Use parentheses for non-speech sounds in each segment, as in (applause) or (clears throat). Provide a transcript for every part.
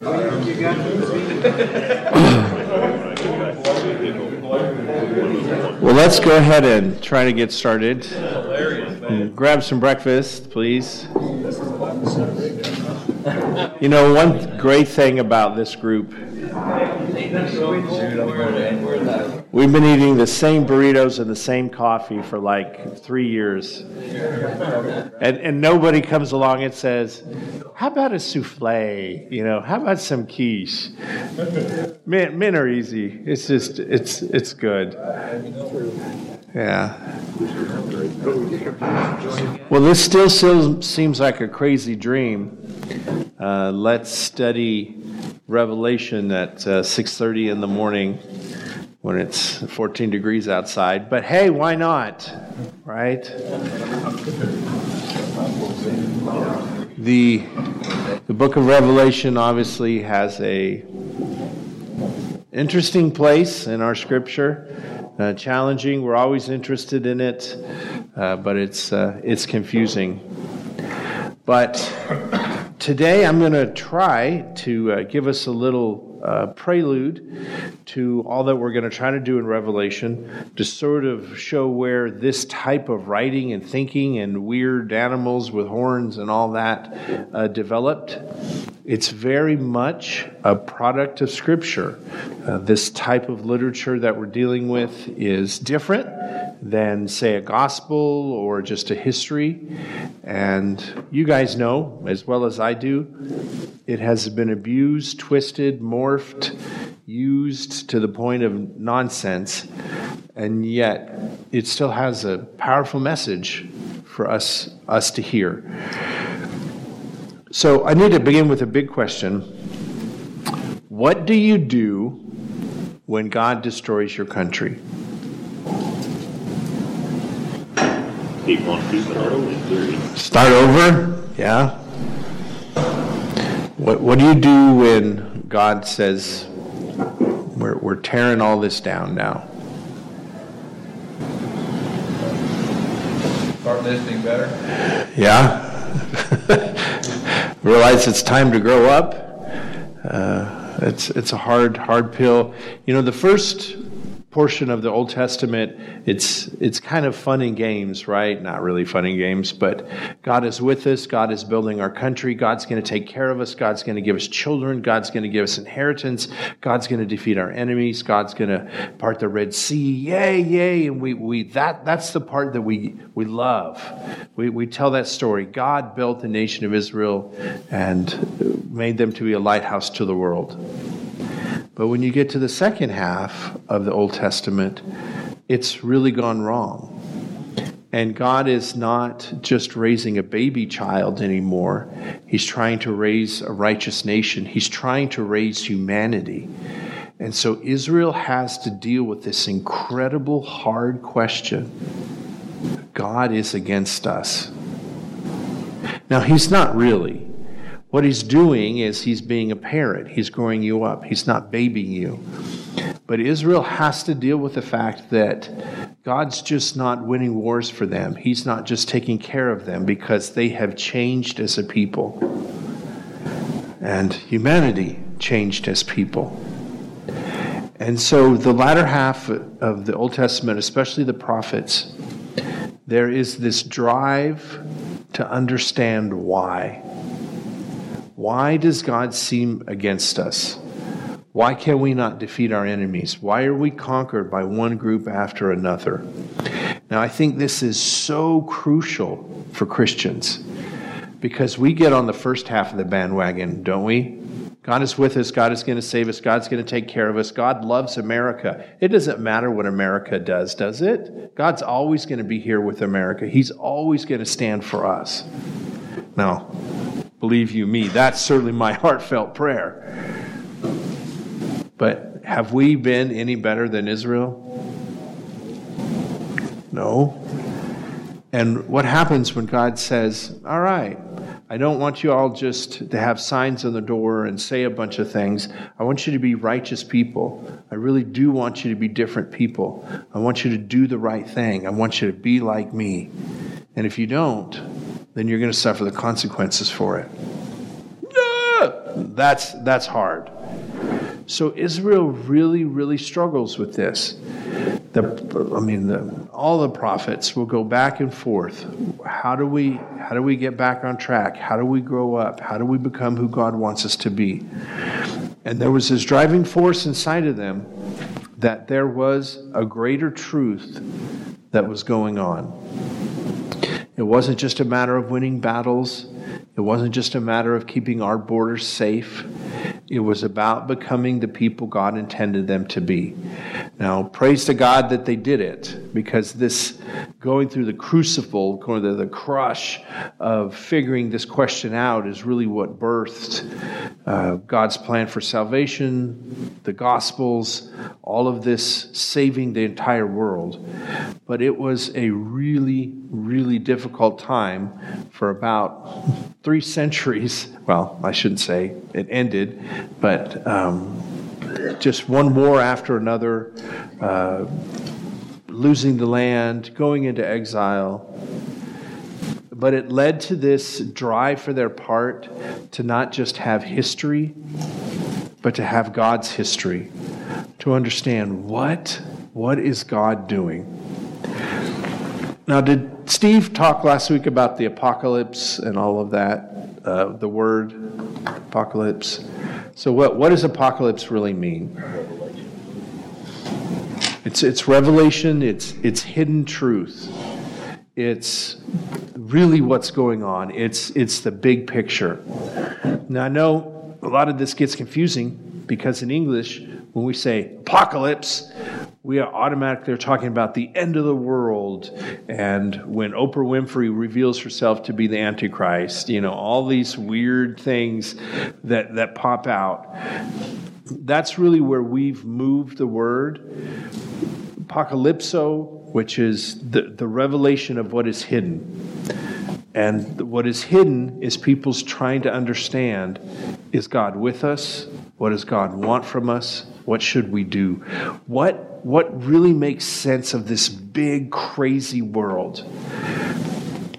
(laughs) Well, let's go ahead and try to get started. Grab some breakfast, please. You know, one great thing about this group We've been eating the same burritos and the same coffee for like three years. And, and nobody comes along and says, How about a souffle? You know, how about some quiche? Men, men are easy. It's just, it's, it's good. Yeah. Well, this still seems like a crazy dream. Uh, let's study Revelation at uh, 6:30 in the morning when it's 14 degrees outside. But hey, why not? Right? The, the book of Revelation obviously has a interesting place in our scripture. Uh, challenging. We're always interested in it, uh, but it's uh, it's confusing. But today I'm going to try to uh, give us a little uh, prelude to all that we're going to try to do in Revelation to sort of show where this type of writing and thinking and weird animals with horns and all that uh, developed. It's very much a product of Scripture. Uh, this type of literature that we're dealing with is different than, say, a gospel or just a history. And you guys know, as well as I do, it has been abused, twisted, morphed, used to the point of nonsense, and yet it still has a powerful message for us, us to hear. So I need to begin with a big question. What do you do when God destroys your country? Keep on keeping on. Start over? Yeah. What, what do you do when God says, we're, we're tearing all this down now? Start listening better. Yeah. (laughs) Realize it's time to grow up. Uh, it's, it's a hard, hard pill. You know, the first portion of the Old Testament, it's it's kind of fun and games, right? Not really fun and games, but God is with us. God is building our country. God's going to take care of us. God's going to give us children. God's going to give us inheritance. God's going to defeat our enemies. God's going to part the Red Sea. Yay, yay! And we we that that's the part that we we love. We we tell that story. God built the nation of Israel and made them to be a lighthouse to the world. But when you get to the second half of the Old Testament, it's really gone wrong. And God is not just raising a baby child anymore. He's trying to raise a righteous nation. He's trying to raise humanity. And so Israel has to deal with this incredible hard question God is against us. Now, He's not really. What he's doing is he's being a parent. He's growing you up. He's not babying you. But Israel has to deal with the fact that God's just not winning wars for them. He's not just taking care of them because they have changed as a people. And humanity changed as people. And so, the latter half of the Old Testament, especially the prophets, there is this drive to understand why. Why does God seem against us? Why can we not defeat our enemies? Why are we conquered by one group after another? Now, I think this is so crucial for Christians because we get on the first half of the bandwagon, don't we? God is with us. God is going to save us. God's going to take care of us. God loves America. It doesn't matter what America does, does it? God's always going to be here with America. He's always going to stand for us. Now, Believe you me, that's certainly my (laughs) heartfelt prayer. But have we been any better than Israel? No. And what happens when God says, All right, I don't want you all just to have signs on the door and say a bunch of things. I want you to be righteous people. I really do want you to be different people. I want you to do the right thing. I want you to be like me. And if you don't, then you're going to suffer the consequences for it. that's, that's hard. So Israel really, really struggles with this. The, I mean, the, all the prophets will go back and forth. How do we, how do we get back on track? How do we grow up? How do we become who God wants us to be? And there was this driving force inside of them that there was a greater truth that was going on. It wasn't just a matter of winning battles. It wasn't just a matter of keeping our borders safe. It was about becoming the people God intended them to be. Now, praise to God that they did it, because this going through the crucible, going through the crush of figuring this question out is really what birthed uh, God's plan for salvation, the Gospels, all of this saving the entire world. But it was a really, really difficult time for about three centuries. Well, I shouldn't say it ended, but um, just one war after another, uh, losing the land, going into exile. But it led to this drive for their part to not just have history, but to have God's history, to understand what, what is God doing. Now, did Steve talk last week about the apocalypse and all of that? Uh, the word apocalypse. So, what, what does apocalypse really mean? It's, it's revelation, it's, it's hidden truth. It's really what's going on. It's, it's the big picture. Now, I know a lot of this gets confusing because in English, when we say apocalypse, we are automatically talking about the end of the world. And when Oprah Winfrey reveals herself to be the Antichrist, you know, all these weird things that, that pop out. That's really where we've moved the word. Apocalypso, which is the, the revelation of what is hidden. And what is hidden is people's trying to understand is God with us? What does God want from us? What should we do? What, what really makes sense of this big, crazy world?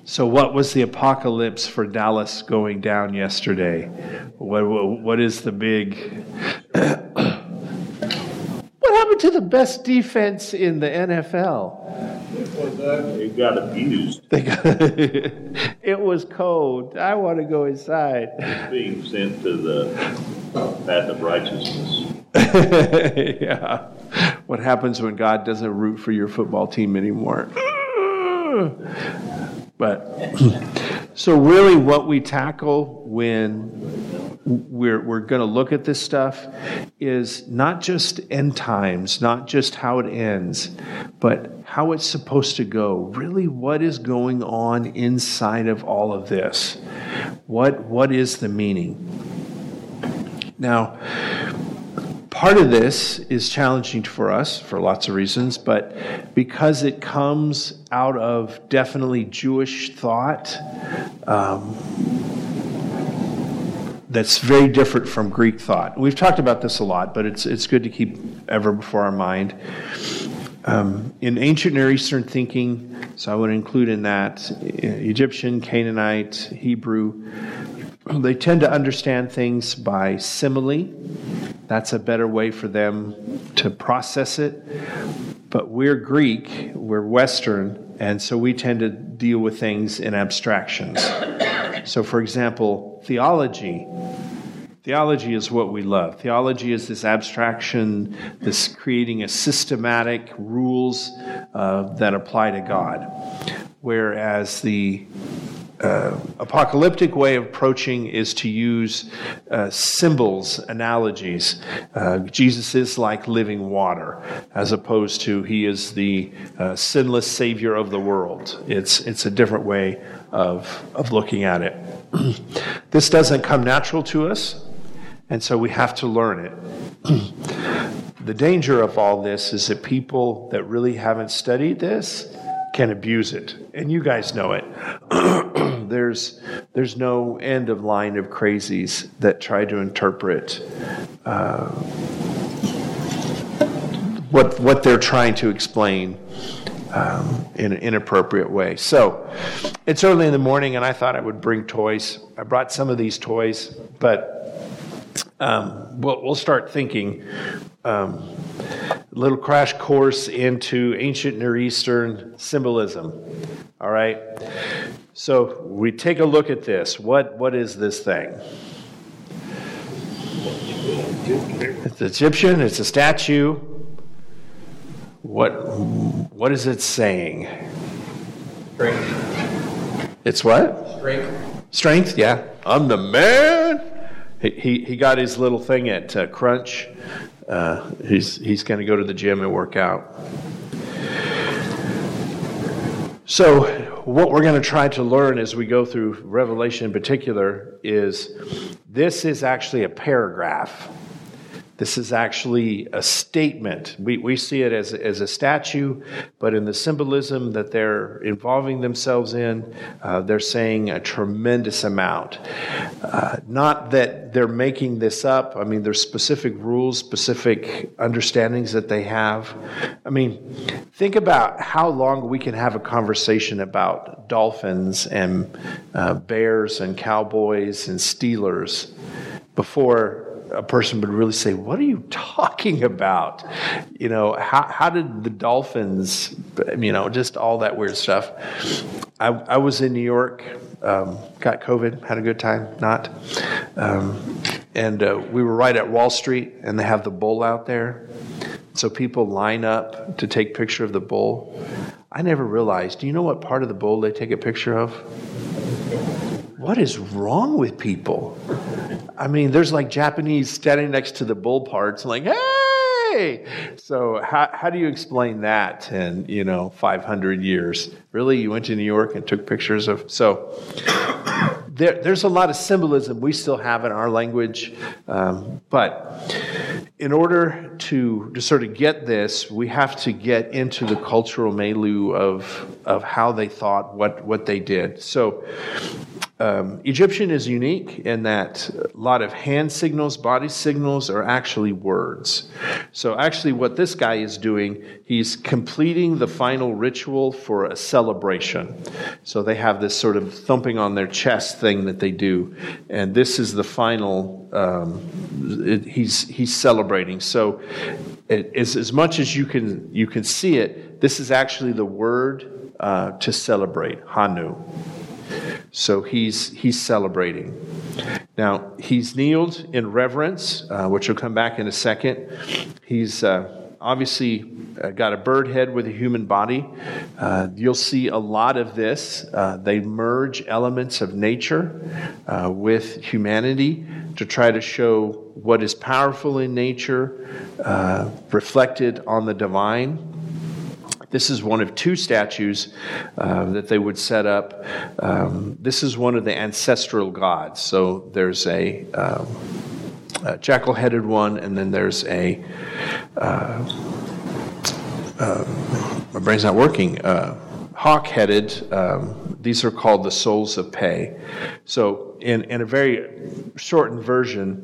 So, what was the apocalypse for Dallas going down yesterday? What, what is the big. (coughs) what happened to the best defense in the NFL? It got abused. (laughs) They got, it was cold. I want to go inside. It's being sent to the path of righteousness. (laughs) yeah. What happens when God doesn't root for your football team anymore? (clears throat) but (clears throat) so really what we tackle when we're, we're going to look at this stuff is not just end times, not just how it ends, but how it's supposed to go. Really, what is going on inside of all of this? What, what is the meaning? Now, part of this is challenging for us for lots of reasons, but because it comes out of definitely Jewish thought, um, that's very different from Greek thought. We've talked about this a lot, but it's, it's good to keep ever before our mind. Um, in ancient Near Eastern thinking, so I would include in that Egyptian, Canaanite, Hebrew, (clears throat) they tend to understand things by simile. That's a better way for them to process it. But we're Greek, we're Western, and so we tend to deal with things in abstractions. So, for example, theology. Theology is what we love. Theology is this abstraction, this creating a systematic rules uh, that apply to God. Whereas the uh, apocalyptic way of approaching is to use uh, symbols, analogies. Uh, Jesus is like living water, as opposed to he is the uh, sinless Savior of the world. It's, it's a different way of, of looking at it. (clears throat) this doesn't come natural to us, and so we have to learn it. (clears throat) the danger of all this is that people that really haven't studied this can abuse it, and you guys know it. (clears throat) there's there's no end of line of crazies that try to interpret uh, what what they're trying to explain um, in an inappropriate way. So it's early in the morning, and I thought I would bring toys. I brought some of these toys, but um, we'll, we'll start thinking um, little crash course into ancient Near Eastern symbolism. All right? So we take a look at this. What, what is this thing? It's Egyptian, it's a statue. What, what is it saying? Strength. It's what? Strength. Strength, yeah. I'm the man. He, he, he got his little thing at uh, Crunch. Uh, he's he's going to go to the gym and work out. So, what we're going to try to learn as we go through Revelation in particular is this is actually a paragraph. This is actually a statement. We, we see it as, as a statue, but in the symbolism that they're involving themselves in, uh, they're saying a tremendous amount. Uh, not that they're making this up. I mean, there's specific rules, specific understandings that they have. I mean, think about how long we can have a conversation about dolphins and uh, bears and cowboys and Steelers before a person would really say, What are you talking about? You know, how, how did the Dolphins, you know, just all that weird stuff. I, I was in New York, um, got COVID, had a good time, not. Um, and uh, we were right at Wall Street, and they have the bull out there. So people line up to take picture of the bull. I never realized. Do you know what part of the bull they take a picture of? What is wrong with people? I mean, there's like Japanese standing next to the bull parts, like, hey! So, how, how do you explain that in, you know, 500 years? Really? You went to New York and took pictures of. So, there, there's a lot of symbolism we still have in our language, um, but in order to, to sort of get this, we have to get into the cultural milieu of, of how they thought, what, what they did. So, um, Egyptian is unique in that a lot of hand signals, body signals are actually words. So, actually, what this guy is doing, he's completing the final ritual for a celebration. So, they have this sort of thumping on their chest thing that they do, and this is the final. Um, it, he's he's celebrating. So, it, as, as much as you can you can see it, this is actually the word uh, to celebrate, Hanu. So he's, he's celebrating. Now, he's kneeled in reverence, uh, which will come back in a second. He's uh, obviously uh, got a bird head with a human body. Uh, you'll see a lot of this. Uh, they merge elements of nature uh, with humanity to try to show what is powerful in nature reflected on the divine. This is one of two statues uh, that they would set up. Um, this is one of the ancestral gods. So there's a, um, a jackal headed one, and then there's a. Uh, uh, my brain's not working. Uh, hawk headed. Um, these are called the souls of Pe. So, in, in a very shortened version,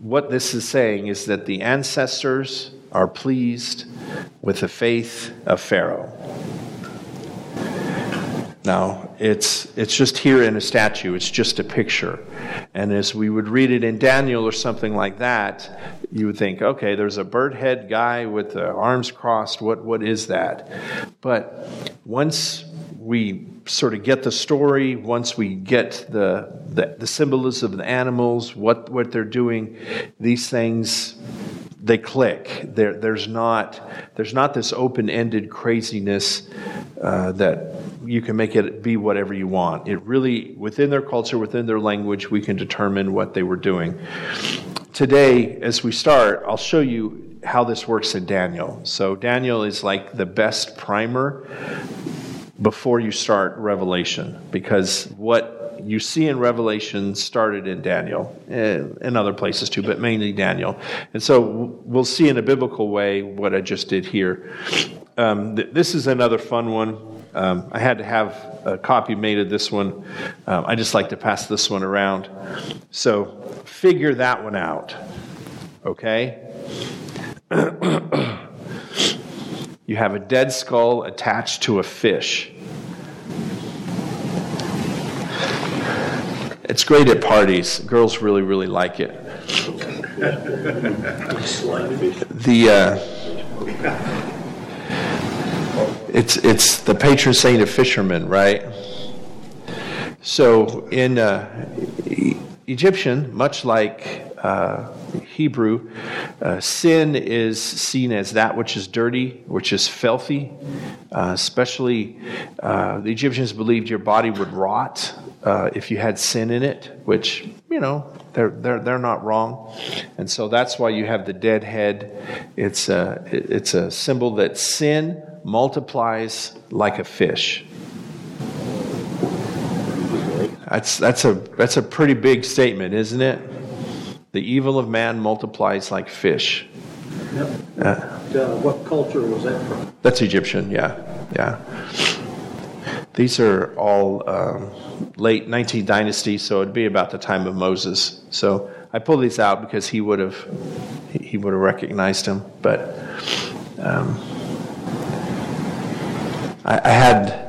what this is saying is that the ancestors are pleased with the faith of Pharaoh. Now, it's, it's just here in a statue, it's just a picture. And as we would read it in Daniel or something like that, you would think, okay, there's a bird head guy with the arms crossed. What, what is that? But once we sort of get the story, once we get the, the, the symbolism of the animals, what, what they're doing, these things they click. There, there's not there's not this open-ended craziness uh, that you can make it be whatever you want. It really within their culture, within their language, we can determine what they were doing. Today, as we start, I'll show you how this works in Daniel. So Daniel is like the best primer before you start Revelation because what you see in Revelation started in Daniel, and eh, other places too, but mainly Daniel. And so we'll see in a biblical way what I just did here. Um, th- this is another fun one. Um, I had to have a copy made of this one. Um, I just like to pass this one around. So figure that one out, okay? (clears throat) you have a dead skull attached to a fish. It's great at parties. Girls really, really like it. The uh, it's it's the patron saint of fishermen, right? So in uh, Egyptian, much like uh, Hebrew, uh, sin is seen as that which is dirty, which is filthy. Uh, especially, uh, the Egyptians believed your body would rot uh, if you had sin in it, which you know they're they're they're not wrong, and so that's why you have the dead head. It's a it's a symbol that sin multiplies like a fish. That's that's a that's a pretty big statement, isn't it? The evil of man multiplies like fish. Yep. Uh, what culture was that from? That's Egyptian, yeah, yeah. These are all um, late 19th dynasty, so it'd be about the time of Moses. So I pull these out because he would have he would have recognized him. But um, I, I had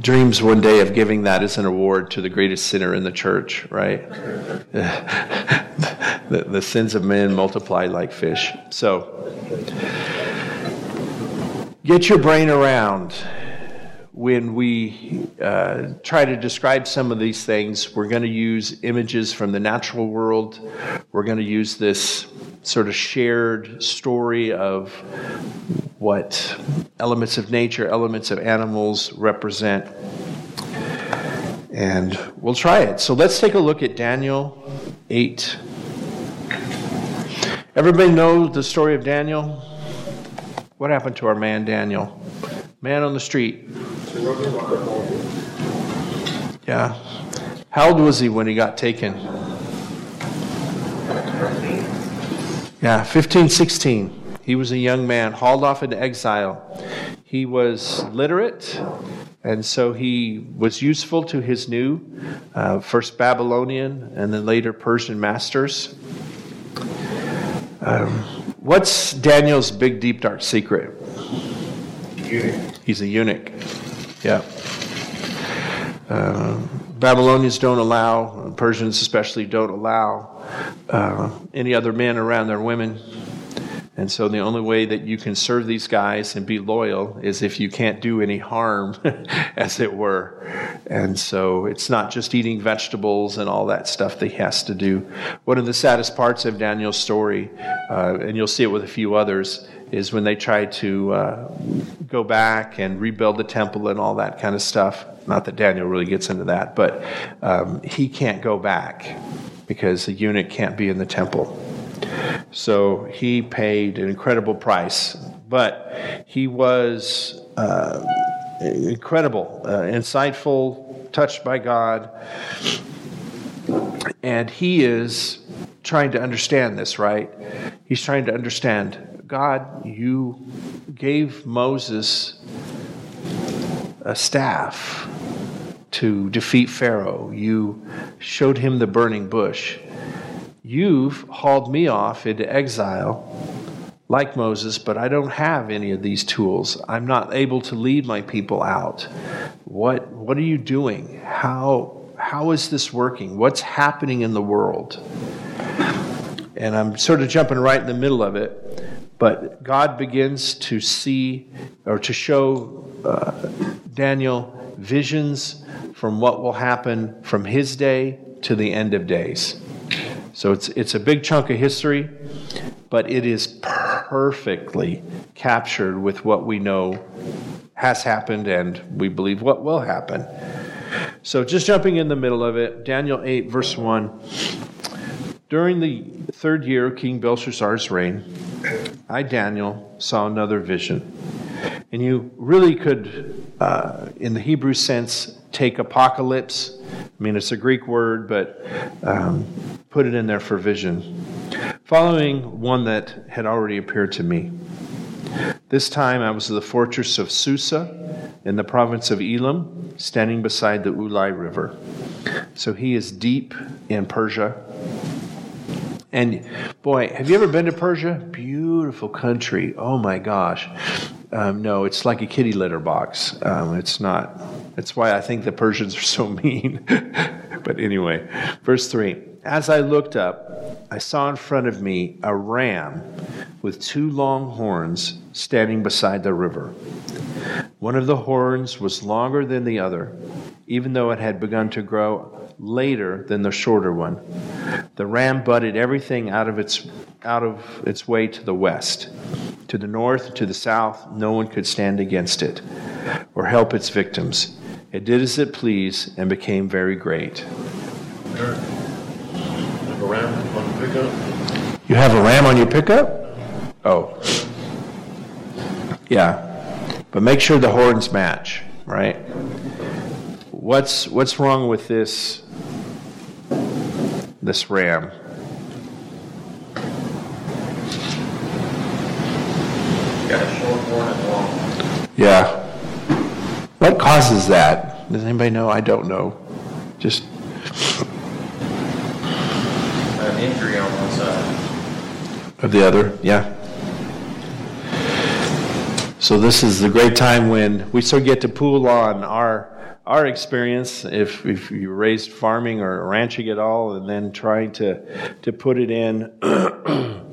dreams one day of giving that as an award to the greatest sinner in the church, right? (laughs) the, the, sins of men multiply like fish. So, get your brain around when we uh, try to describe some of these things. We're going to use images from the natural world, we're going to use this sort of shared story of what elements of nature, elements of animals represent. And we'll try it. So let's take a look at Daniel 8. Everybody knows the story of Daniel? What happened to our man Daniel? Man on the street. Yeah. How old was he when he got taken? Yeah, 15, 16. He was a young man, hauled off into exile. He was literate, and so he was useful to his new, uh, first Babylonian and then later Persian masters. Um, what's Daniel's big, deep, dark secret? Eunuch. He's a eunuch. Yeah. Uh, Babylonians don't allow, Persians especially don't allow uh, any other men around their women. And so the only way that you can serve these guys and be loyal is if you can't do any harm, (laughs) as it were. And so it's not just eating vegetables and all that stuff that he has to do. One of the saddest parts of Daniel's story, uh, and you'll see it with a few others, is when they try to uh, go back and rebuild the temple and all that kind of stuff. Not that Daniel really gets into that, but um, he can't go back because the eunuch can't be in the temple. So he paid an incredible price, but he was uh, incredible, uh, insightful, touched by God, and he is trying to understand this, right? He's trying to understand God, you gave Moses a staff to defeat Pharaoh. You showed him the burning bush. You've hauled me off into exile like Moses, but I don't have any of these tools. I'm not able to lead my people out. What, what are you doing? How, how is this working? What's happening in the world? And I'm sort of jumping right in the middle of it. But God begins to see or to show uh, Daniel visions from what will happen from his day to the end of days. So it's, it's a big chunk of history, but it is perfectly captured with what we know has happened and we believe what will happen. So just jumping in the middle of it, Daniel 8, verse 1. During the third year of King Belshazzar's reign, I, Daniel, saw another vision. And you really could, uh, in the Hebrew sense, take apocalypse. I mean, it's a Greek word, but um, put it in there for vision. Following one that had already appeared to me. This time I was at the fortress of Susa in the province of Elam, standing beside the Ulai River. So he is deep in Persia and boy, have you ever been to Persia? Beautiful country. Oh my gosh. Um, no, it's like a kitty litter box. Um, it's not. That's why I think the Persians are so (laughs) mean. but anyway, verse 3 as I looked up, I saw in front of me a ram with two long horns standing beside the river. One of the horns was longer than the other, even though it had begun to grow later than the shorter one. The ram butted everything out of its out of its way to the west. To the north, to the south, no one could stand against it or help its victims. It did as it pleased and became very great. A ram on the pickup? You have a ram on your pickup? Oh. Yeah. But make sure the horns match, right? What's what's wrong with this this ram? Got a short horn and long. Yeah. What causes that? Does anybody know? I don't know. Just An injury on one side. of the other, yeah. So this is the great time when we still get to pool on our our experience if, if you raised farming or ranching at all and then trying to to put it in (clears throat)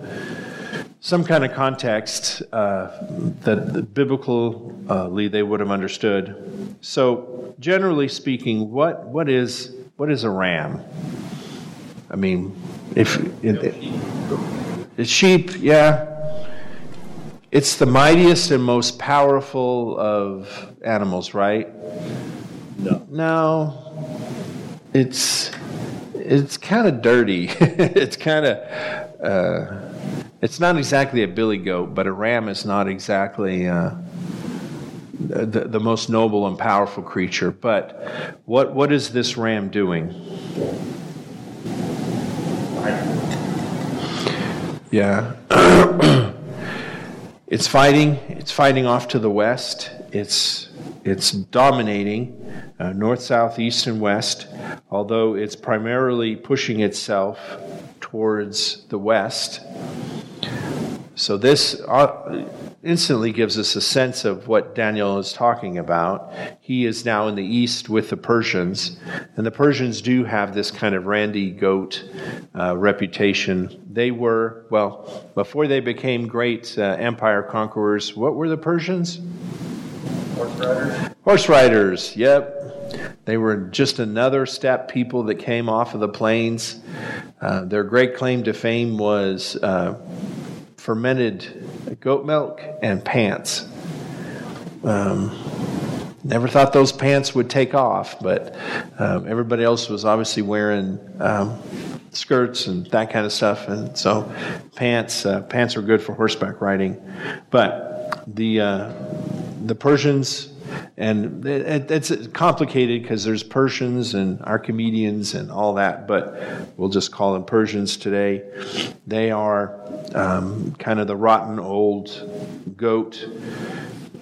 some kind of context uh, that the biblically they would have understood. So generally speaking, what what is what is a ram? I mean, if it, it's sheep, yeah. It's the mightiest and most powerful of animals, right? No. No. It's it's kind of dirty. (laughs) it's kind of uh, it's not exactly a billy goat, but a ram is not exactly uh, the, the most noble and powerful creature. But what what is this ram doing? Yeah. (coughs) it's fighting. It's fighting off to the west. It's it's dominating uh, north, south, east, and west. Although it's primarily pushing itself towards the west. So this uh, instantly gives us a sense of what Daniel is talking about. He is now in the east with the Persians, and the Persians do have this kind of randy goat uh, reputation. They were, well, before they became great uh, empire conquerors, what were the Persians? Horse riders? Horse riders, yep. They were just another steppe people that came off of the plains. Uh, their great claim to fame was uh, fermented goat milk and pants. Um, never thought those pants would take off, but um, everybody else was obviously wearing um, skirts and that kind of stuff, and so pants uh, pants were good for horseback riding. But the uh, the Persians and it, it's complicated because there's Persians and Achaemenids and all that, but we'll just call them Persians today. They are um, kind of the rotten old goat.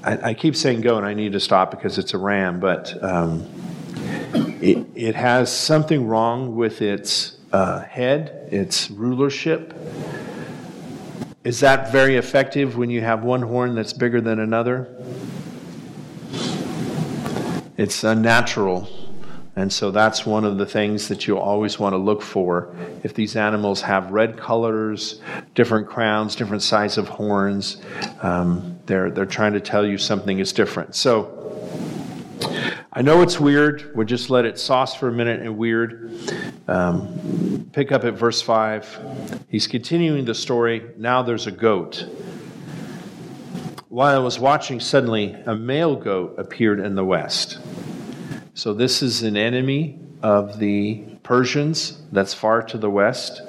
I, I, keep saying goat, and I need to stop because it's a ram, but um, it, it has something wrong with its uh, head, its rulership. Is that very effective when you have one horn that's bigger than another? It's unnatural. And so that's one of the things that you always want to look for. If these animals have red colors, different crowns, different size of horns, um, they're, they're trying to tell you something is different. So I know it's weird. We'll just let it sauce for a minute and weird. Um, pick up at verse 5. He's continuing the story. Now there's a goat. While I was watching, suddenly a male goat appeared in the west. So this is an enemy of the Persians that's far to the west.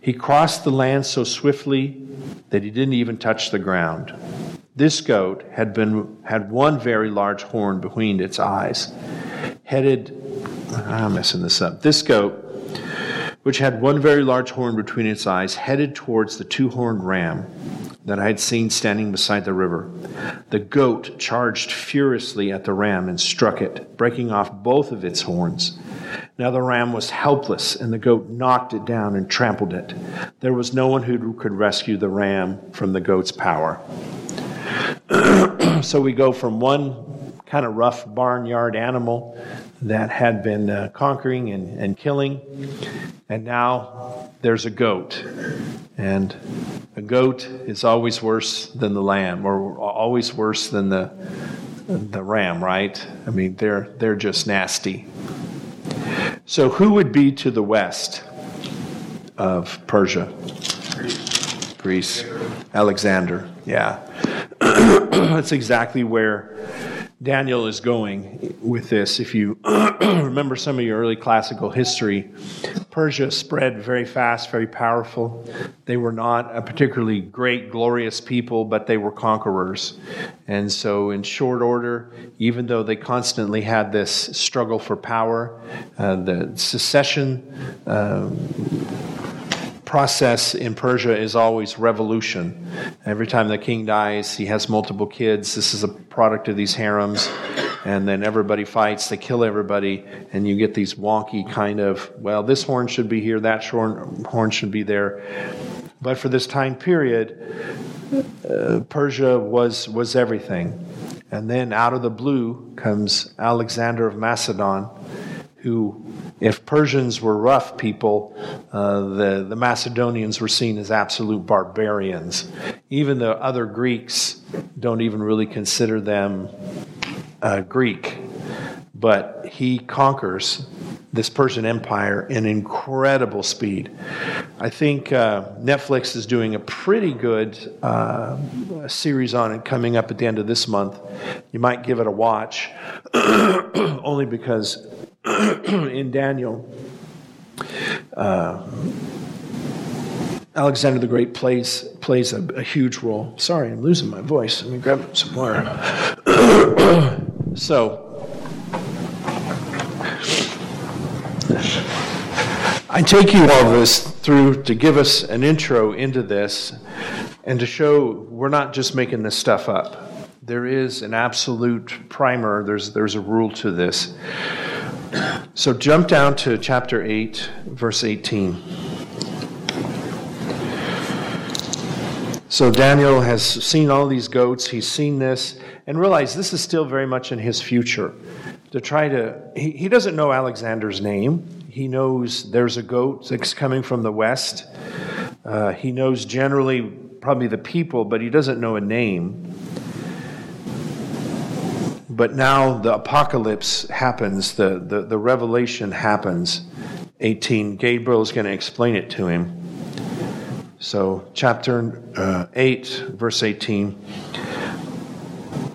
He crossed the land so swiftly that he didn't even touch the ground. This goat had been had one very large horn between its eyes, headed ah, I'm messing this up. This goat, which had one very large horn between its eyes, headed towards the two-horned ram that I had seen standing beside the river. The goat charged furiously at the ram and struck it, breaking off both of its horns. Now the ram was helpless, and the goat knocked it down and trampled it. There was no one who could rescue the ram from the goat's power. (clears throat) so we go from one kind of rough barnyard animal that had been uh, conquering and, and killing. And now there's a goat. And a goat is always worse than the lamb, or always worse than the, the ram, right? I mean, they're, they're just nasty. So, who would be to the west of Persia? Greece. Alexander, yeah. (clears throat) That's exactly where Daniel is going with this. If you (clears throat) remember some of your early classical history, Persia spread very fast, very powerful. They were not a particularly great, glorious people, but they were conquerors. And so, in short order, even though they constantly had this struggle for power, uh, the secession, uh, process in Persia is always revolution. Every time the king dies, he has multiple kids. This is a product of these harems. And then everybody fights, they kill everybody, and you get these wonky kind of, well, this horn should be here, that horn should be there. But for this time period, uh, Persia was, was everything. And then out of the blue comes Alexander of Macedon, who if Persians were rough people, uh, the, the Macedonians were seen as absolute barbarians. Even the other Greeks don't even really consider them uh, Greek. But he conquers this Persian Empire in incredible speed. I think uh, Netflix is doing a pretty good uh, series on it coming up at the end of this month. You might give it a watch, (clears throat) only because (clears throat) in Daniel, uh, Alexander the Great plays plays a, a, huge role. Sorry, I'm losing my voice. Let me grab some water. (clears throat) so, I take you all this through to give us an intro into this and to show we're not just making this stuff up. There is an absolute primer, there's, there's a rule to this. So jump down to chapter 8, verse 18. So Daniel has seen all these goats, he's seen this, and realized this is still very much in his future. To try to, he, he doesn't know Alexander's name. He knows there's a goat that's coming from the west. Uh, he knows generally probably the people, but he doesn't know a name. But now the apocalypse happens, the, the, the revelation happens. 18, Gabriel is going to explain it to him. So, chapter uh, 8, verse 18.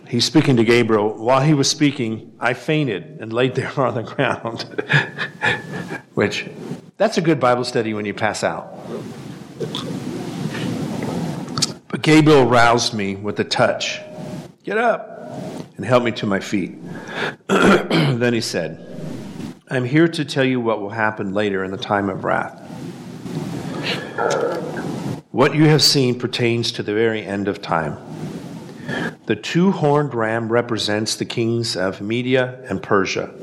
He's speaking to Gabriel. While he was speaking, I fainted and laid there (laughs) on the ground. (laughs) Which, that's a good Bible study when you pass out. But Gabriel roused me with a touch. Get up and help me to my feet. (clears throat) then he said, I'm here to tell you what will happen later in the time of wrath. What you have seen pertains to the very end of time. The two horned ram represents the kings of Media and Persia.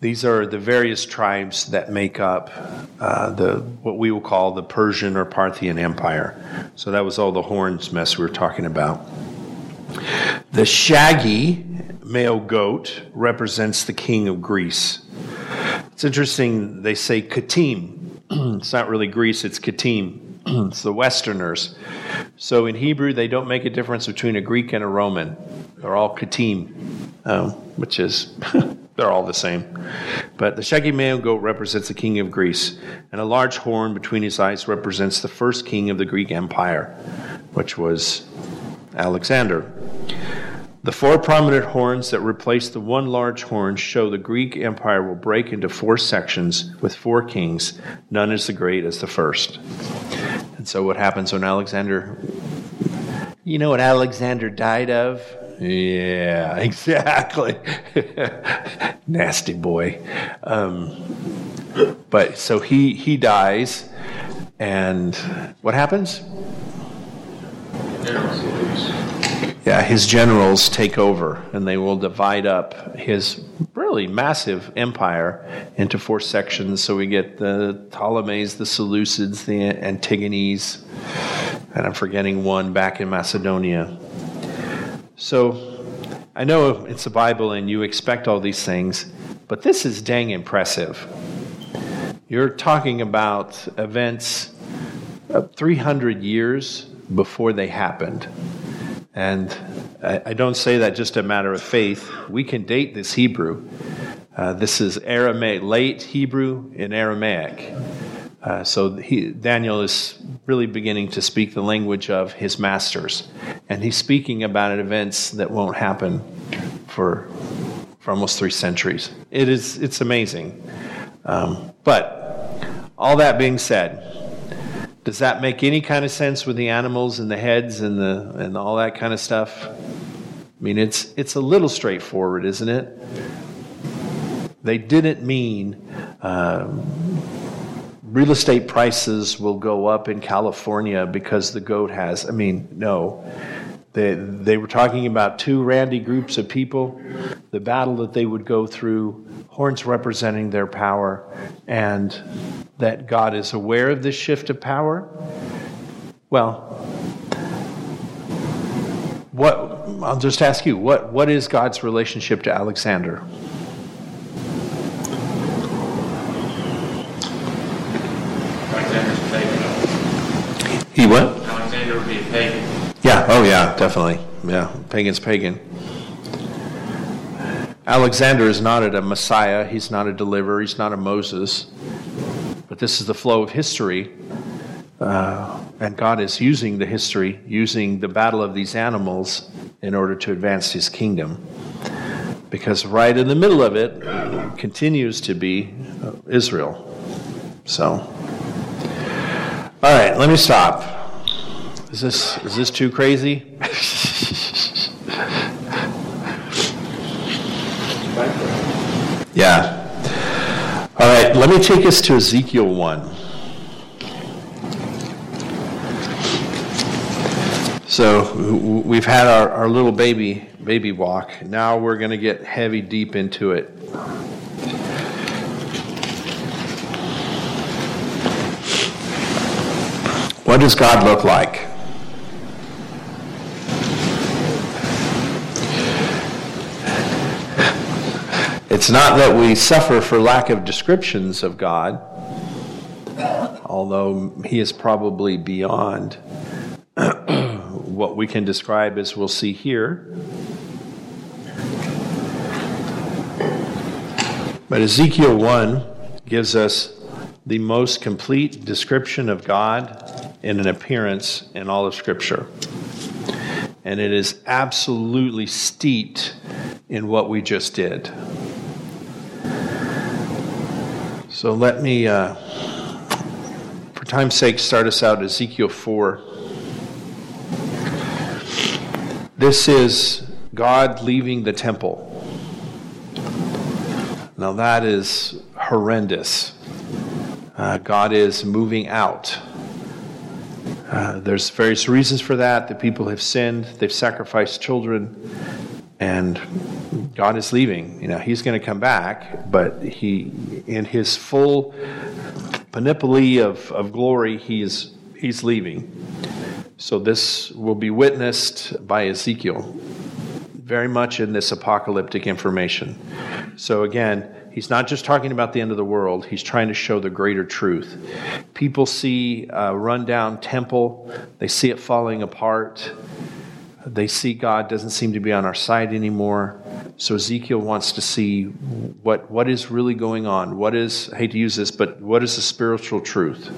These are the various tribes that make up uh, the what we will call the Persian or Parthian Empire. So that was all the horns mess we were talking about. The shaggy male goat represents the king of Greece. It's interesting, they say Katim. (clears throat) it's not really Greece, it's Katim. (clears throat) it's the Westerners. So in Hebrew, they don't make a difference between a Greek and a Roman. They're all Katim, um, which is, (laughs) they're all the same. But the shaggy male goat represents the king of Greece, and a large horn between his eyes represents the first king of the Greek Empire, which was Alexander. The four prominent horns that replace the one large horn show the Greek Empire will break into four sections with four kings, none as great as the first. And so, what happens when Alexander, you know what Alexander died of? Yeah, (laughs) exactly. (laughs) Nasty boy. Um, but so he he dies, and what happens? Yeah, his generals take over and they will divide up his really massive empire into four sections. So we get the Ptolemies, the Seleucids, the Antigones, and I'm forgetting one back in Macedonia. So I know it's the Bible and you expect all these things, But this is dang impressive. You're talking about events 300 years before they happened. And I, I, don't say that just a matter of faith. We can date this Hebrew. Uh, this is Aramaic, late Hebrew in Aramaic. Uh, so he, Daniel is really beginning to speak the language of his masters, and he's speaking about events that won't happen for for almost three centuries. It is it's amazing. Um, but all that being said, does that make any kind of sense with the animals and the heads and the and all that kind of stuff? I mean, it's it's a little straightforward, isn't it? They didn't mean. Um, real estate prices will go up in California because the goat has. I mean, no. They, they were talking about two randy groups of people, the battle that they would go through, horns representing their power, and that God is aware of this shift of power. Well, what I'll just ask you, what, what is God's relationship to Alexander? He what? Alexander would be a pagan. Yeah, oh yeah, definitely. Yeah, pagan's pagan. Alexander is not a Messiah, he's not a deliverer, he's not a Moses. But this is the flow of history. Uh, and God is using the history, using the battle of these animals in order to advance his kingdom. Because right in the middle of it continues to be uh, Israel. So. All right, let me stop. Is this is this too crazy? yeah. All right, let me take us to Ezekiel 1. So we've had our, our little baby baby walk. Now we're going to get heavy deep into it. What does God look like? It's not that we suffer for lack of descriptions of God, although He is probably beyond (clears throat) what we can describe as we'll see here. But Ezekiel 1 gives us the most complete description of God in an appearance in all of Scripture. And it is absolutely steeped in what we just did. So let me, uh, for time's sake, start us out Ezekiel 4. This is God leaving the temple. Now that is horrendous. Uh, God is moving out. Uh, there's various reasons for that. The people have sinned, they've sacrificed children, and God is leaving. You know, He's going to come back, but He, in His full panoply of, of glory, He's He's leaving. So this will be witnessed by Ezekiel, very much in this apocalyptic information. So again, He's not just talking about the end of the world, he's trying to show the greater truth. People see a rundown temple, they see it falling apart. They see God doesn't seem to be on our side anymore. So Ezekiel wants to see what, what is really going on. What is, I hate to use this, but what is the spiritual truth?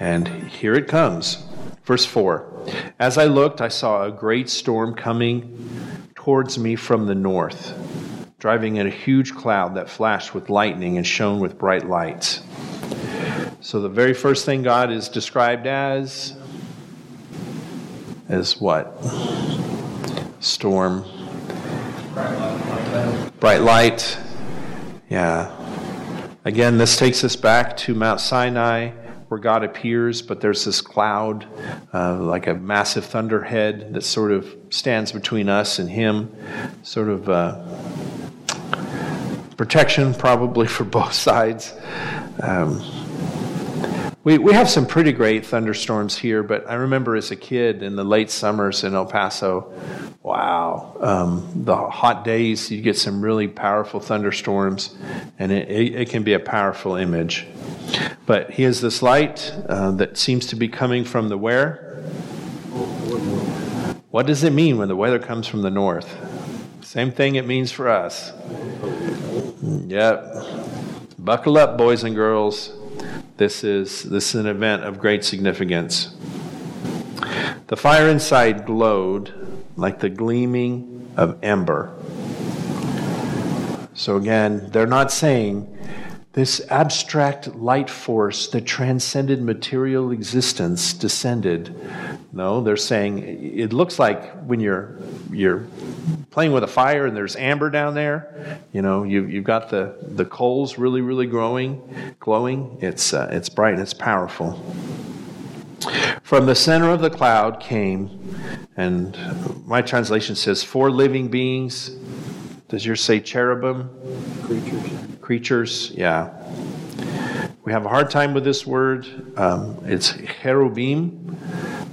And here it comes. Verse 4 As I looked, I saw a great storm coming towards me from the north driving in a huge cloud that flashed with lightning and shone with bright lights. So the very first thing God is described as is what? Storm. Bright light. Yeah. Again, this takes us back to Mount Sinai where God appears, but there's this cloud, uh, like a massive thunderhead that sort of stands between us and Him, sort of. Uh, protection probably (laughs) for both sides. Um, We, we have some pretty great thunderstorms here, but I remember as a kid in the late summers in El Paso, wow, um, the hot days, you get some really powerful thunderstorms, and it, it, it can be a powerful image. But he has this light uh, that seems to be coming from the where? What does it mean when the weather comes from the north? Same thing it means for us. Yep. Buckle up, boys and girls. This is, this is an event of great significance. The fire inside glowed like the gleaming of ember. So, again, they're not saying this abstract light force that transcended material existence descended. No, they're saying it looks like when you're, you're playing with a fire and there's amber down there, you know, you've, you've got the, the coals really, really growing, glowing. It's, uh, it's bright, and it's powerful. From the center of the cloud came, and my translation says, four living beings. Does yours say cherubim? Creatures. Creatures, yeah. We have a hard time with this word. Um, it's cherubim,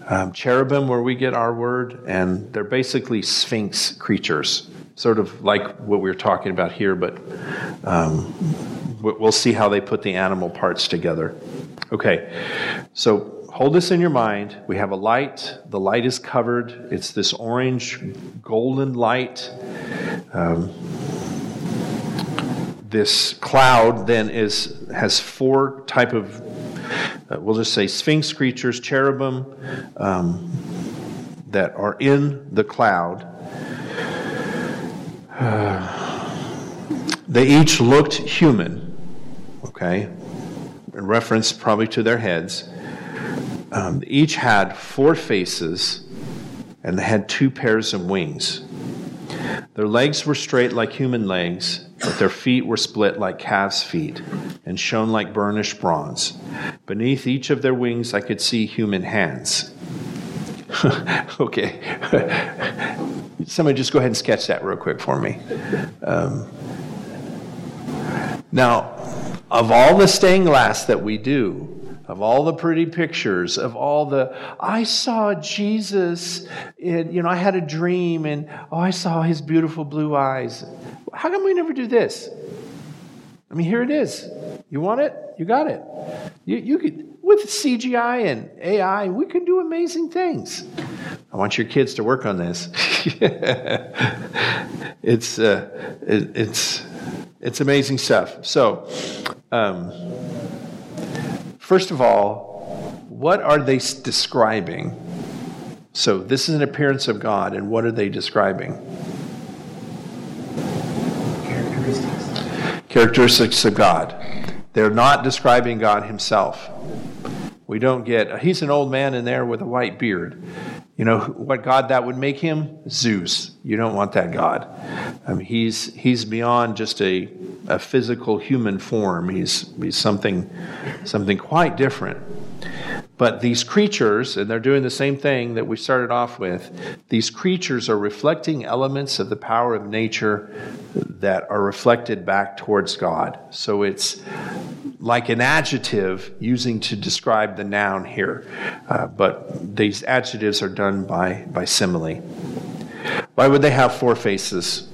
um, cherubim, where we get our word, and they're basically sphinx creatures, sort of like what we are talking about here, but um, we'll see how they put the animal parts together. Okay, so hold this in your mind. We have a light. The light is covered. It's this orange, golden light. Um, this cloud then is has four type of uh, we'll just say sphinx creatures, cherubim um, that are in the cloud. Uh, (sighs) they each looked human. Okay, in reference probably to their heads. Um, each had four faces, and they had two pairs of wings. Their legs were straight like human legs, but their feet were split like calves' feet and shone like burnished bronze. Beneath each of their wings, I could see human hands. (laughs) okay. (laughs) Somebody just go ahead and sketch that real quick for me. Um, now, of all the stained glass that we do, of all the pretty pictures, of all the, I saw Jesus, and, you know, I had a dream, and oh, I saw his beautiful blue eyes. How come we never do this? I mean, here it is. You want it? You got it. You, you could, with CGI and AI, we can do amazing things. I want your kids to work on this. (laughs) it's, uh, it, it's, it's amazing stuff. So, um, First of all, what are they describing? So, this is an appearance of God, and what are they describing? Characteristics. Characteristics of God. They're not describing God Himself. We don't get, he's an old man in there with a white beard. You know what God that would make him? Zeus. You don't want that God. Mean, he's, he's beyond just a, a physical human form. He's, he's something, something quite different. But these creatures, and they're doing the same thing that we started off with, these creatures are reflecting elements of the power of nature that are reflected back towards God. So it's like an adjective using to describe the noun here. Uh, but these adjectives are done by, by simile. Why would they have four faces?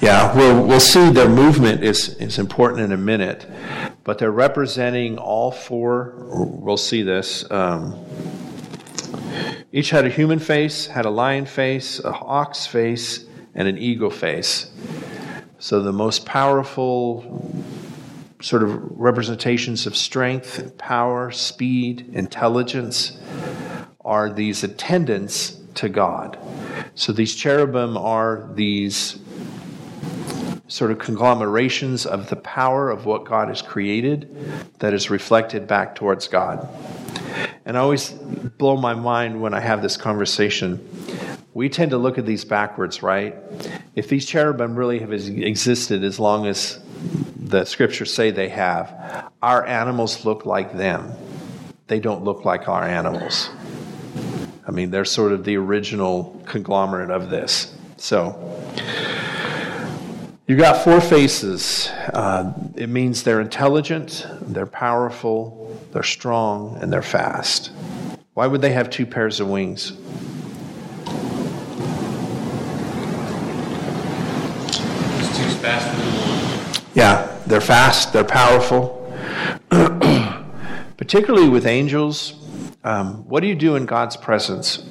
Yeah, we'll, we'll see their movement is, is important in a minute, but they're representing all four. We'll see this. Um, each had a human face, had a lion face, a ox face, and an eagle face. So the most powerful sort of representations of strength, power, speed, intelligence are these attendants to God. So these cherubim are these sort of conglomerations of the power of what God has created that is reflected back towards God. And I always blow my mind when I have this conversation. We tend to look at these backwards, right? If these cherubim really have existed as long as the scriptures say they have, our animals look like them. They don't look like our animals. I mean, they're sort of the original conglomerate of this. So, you've got four faces. Uh, it means they're intelligent, they're powerful, they're strong, and they're fast. Why would they have two pairs of wings? It's too fast for the Lord. Yeah, they're fast, they're powerful. (clears throat) Particularly with angels, um, what do you do in God's presence?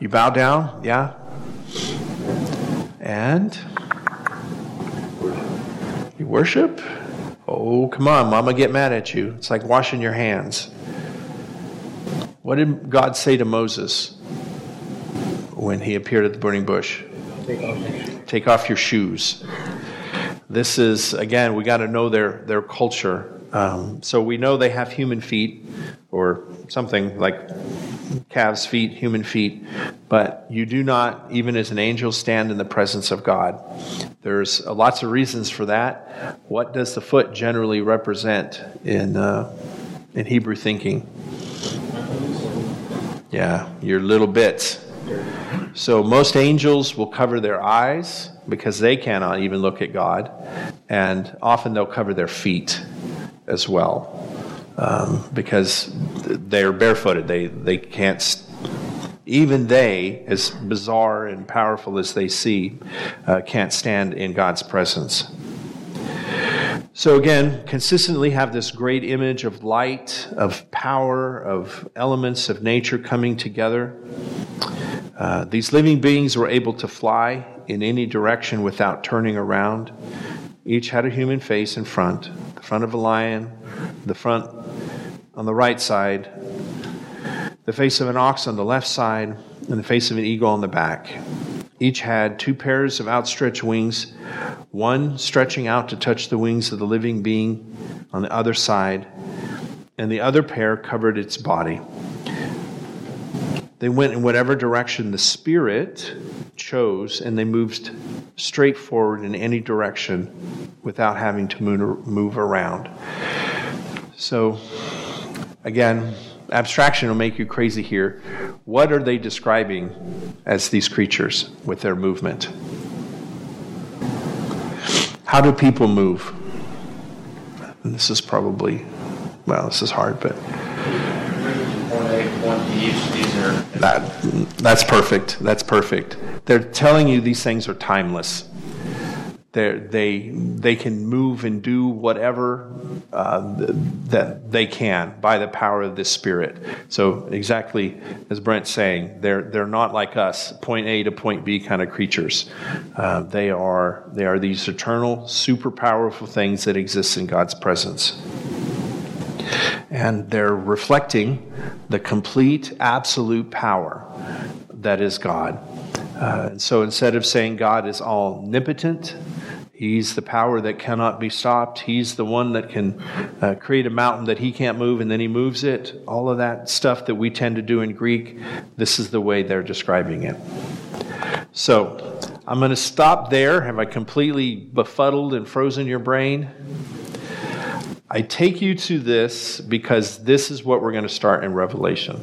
You bow down, yeah? And you worship? Oh, come on, mama, get mad at you. It's like washing your hands. What did God say to Moses when he appeared at the burning bush? Take off your shoes. Take off your shoes. This is, again, we got to know their, their culture. Um, so we know they have human feet or something like calves' feet, human feet, but you do not, even as an angel, stand in the presence of God. There's uh, lots of reasons for that. What does the foot generally represent in, uh, in Hebrew thinking? Yeah, your little bits. So most angels will cover their eyes because they cannot even look at God, and often they'll cover their feet as well um, because they're barefooted. They they can't. St- even they, as bizarre and powerful as they see, uh, can't stand in God's presence. So, again, consistently have this great image of light, of power, of elements of nature coming together. Uh, these living beings were able to fly in any direction without turning around. Each had a human face in front the front of a lion, the front on the right side, the face of an ox on the left side, and the face of an eagle on the back. Each had two pairs of outstretched wings, one stretching out to touch the wings of the living being on the other side, and the other pair covered its body. They went in whatever direction the Spirit chose, and they moved straight forward in any direction without having to move around. So, again, abstraction will make you crazy here. What are they describing as these creatures with their movement? How do people move? And this is probably, well, this is hard, but Point A, point B, these are. That, that's perfect. That's perfect. They're telling you these things are timeless. They're, they they can move and do whatever uh, that they can by the power of this Spirit. So exactly as Brent's saying, they're they're not like us, point A to point B kind of creatures. Uh, they are they are these eternal, super powerful things that exist in God's presence and they're reflecting the complete, absolute power that is God. Uh, and so instead of saying God is omnipotent, He's the power that cannot be stopped. He's the one that can uh, create a mountain that he can't move and then he moves it. All of that stuff that we tend to do in Greek, this is the way they're describing it. So I'm going to stop there. Have I completely befuddled and frozen your brain? I take you to this because this is what we're going to start in Revelation.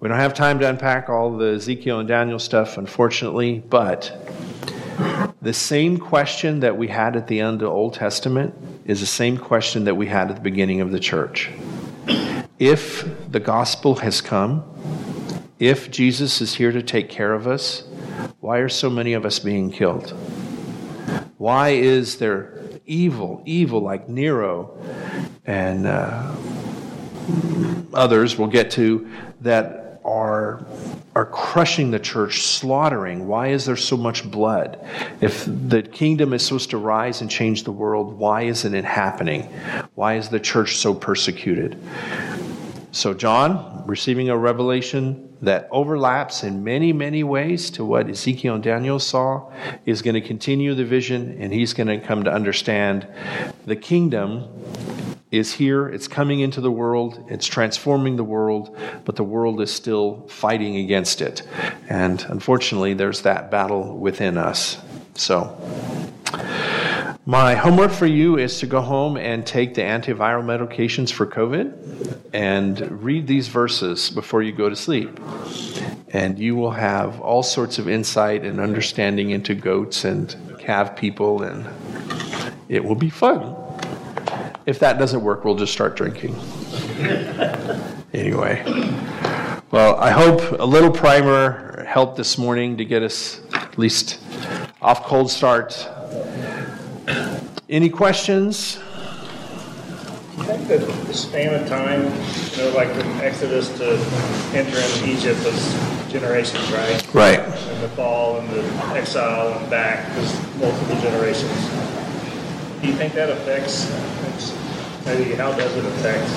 We don't have time to unpack all the Ezekiel and Daniel stuff, unfortunately, but the same question that we had at the end of the Old Testament is the same question that we had at the beginning of the church. If the gospel has come, if Jesus is here to take care of us, why are so many of us being killed? Why is there evil, evil like Nero and uh, others we'll get to that are are crushing the church, slaughtering. Why is there so much blood? If the kingdom is supposed to rise and change the world, why isn't it happening? Why is the church so persecuted? So, John, receiving a revelation that overlaps in many, many ways to what Ezekiel and Daniel saw, is going to continue the vision and he's going to come to understand the kingdom is here, it's coming into the world, it's transforming the world, but the world is still fighting against it. And unfortunately, there's that battle within us. So, My homework for you is to go home and take the antiviral medications for COVID and read these verses before you go to sleep. And you will have all sorts of insight and understanding into goats and calf people, and it will be fun. If that doesn't work, we'll just start drinking. anyway, well, I hope a little primer helped this morning to get us at least off cold start any questions? I think that the span of time, you know, like from Exodus to enter into Egypt was generations, right? Right. And the fall and the exile and back was multiple generations. Do you think that affects, maybe how does it affect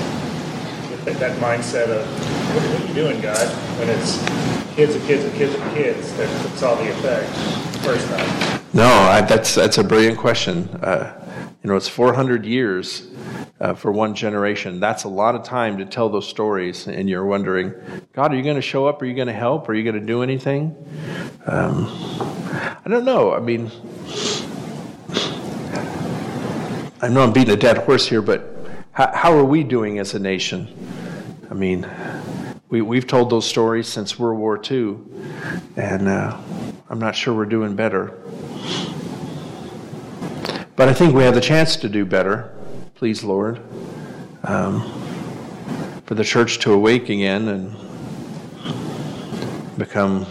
that mindset of, what, what are you doing, God? When it's kids and kids and kids and kids that saw the effect first time. No, I, that's that's a brilliant question. Uh, you know, it's 400 years uh, for one generation. That's a lot of time to tell those stories, and you're wondering, God, are you going to show up? Are you going to help? Are you going to do anything? Um, I don't know. I mean, I know I'm beating a dead horse here, but how, how are we doing as a nation? I mean, we, we've told those stories since World War II, and uh, I'm not sure we're doing better. But I think we have the chance to do better, please, Lord, um, for the church to awake again and become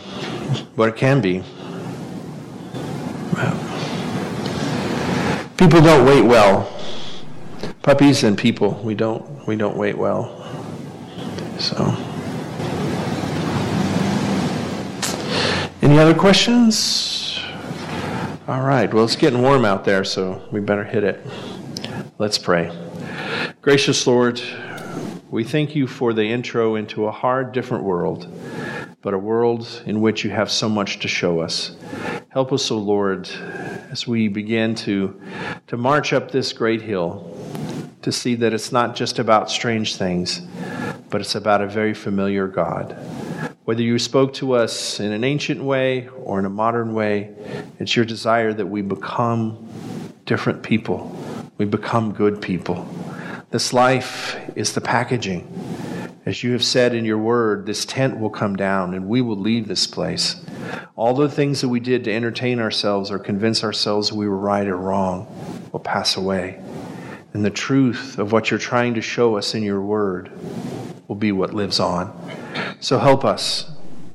what it can be. People don't wait well. Puppies and people, we don't we don't wait well. So Any other questions? All right, well, it's getting warm out there, so we better hit it. Let's pray. Gracious Lord, we thank you for the intro into a hard, different world, but a world in which you have so much to show us. Help us, O oh Lord, as we begin to, to march up this great hill, to see that it's not just about strange things, but it's about a very familiar God. Whether you spoke to us in an ancient way or in a modern way, it's your desire that we become different people. We become good people. This life is the packaging. As you have said in your word, this tent will come down and we will leave this place. All the things that we did to entertain ourselves or convince ourselves we were right or wrong will pass away. And the truth of what you're trying to show us in your word will be what lives on. So help us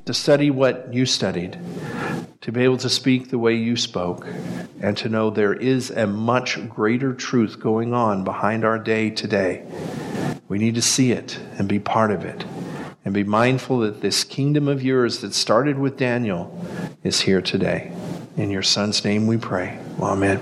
to study what you studied, to be able to speak the way you spoke, and to know there is a much greater truth going on behind our day today. We need to see it and be part of it, and be mindful that this kingdom of yours that started with Daniel is here today. In your Son's name we pray. Amen.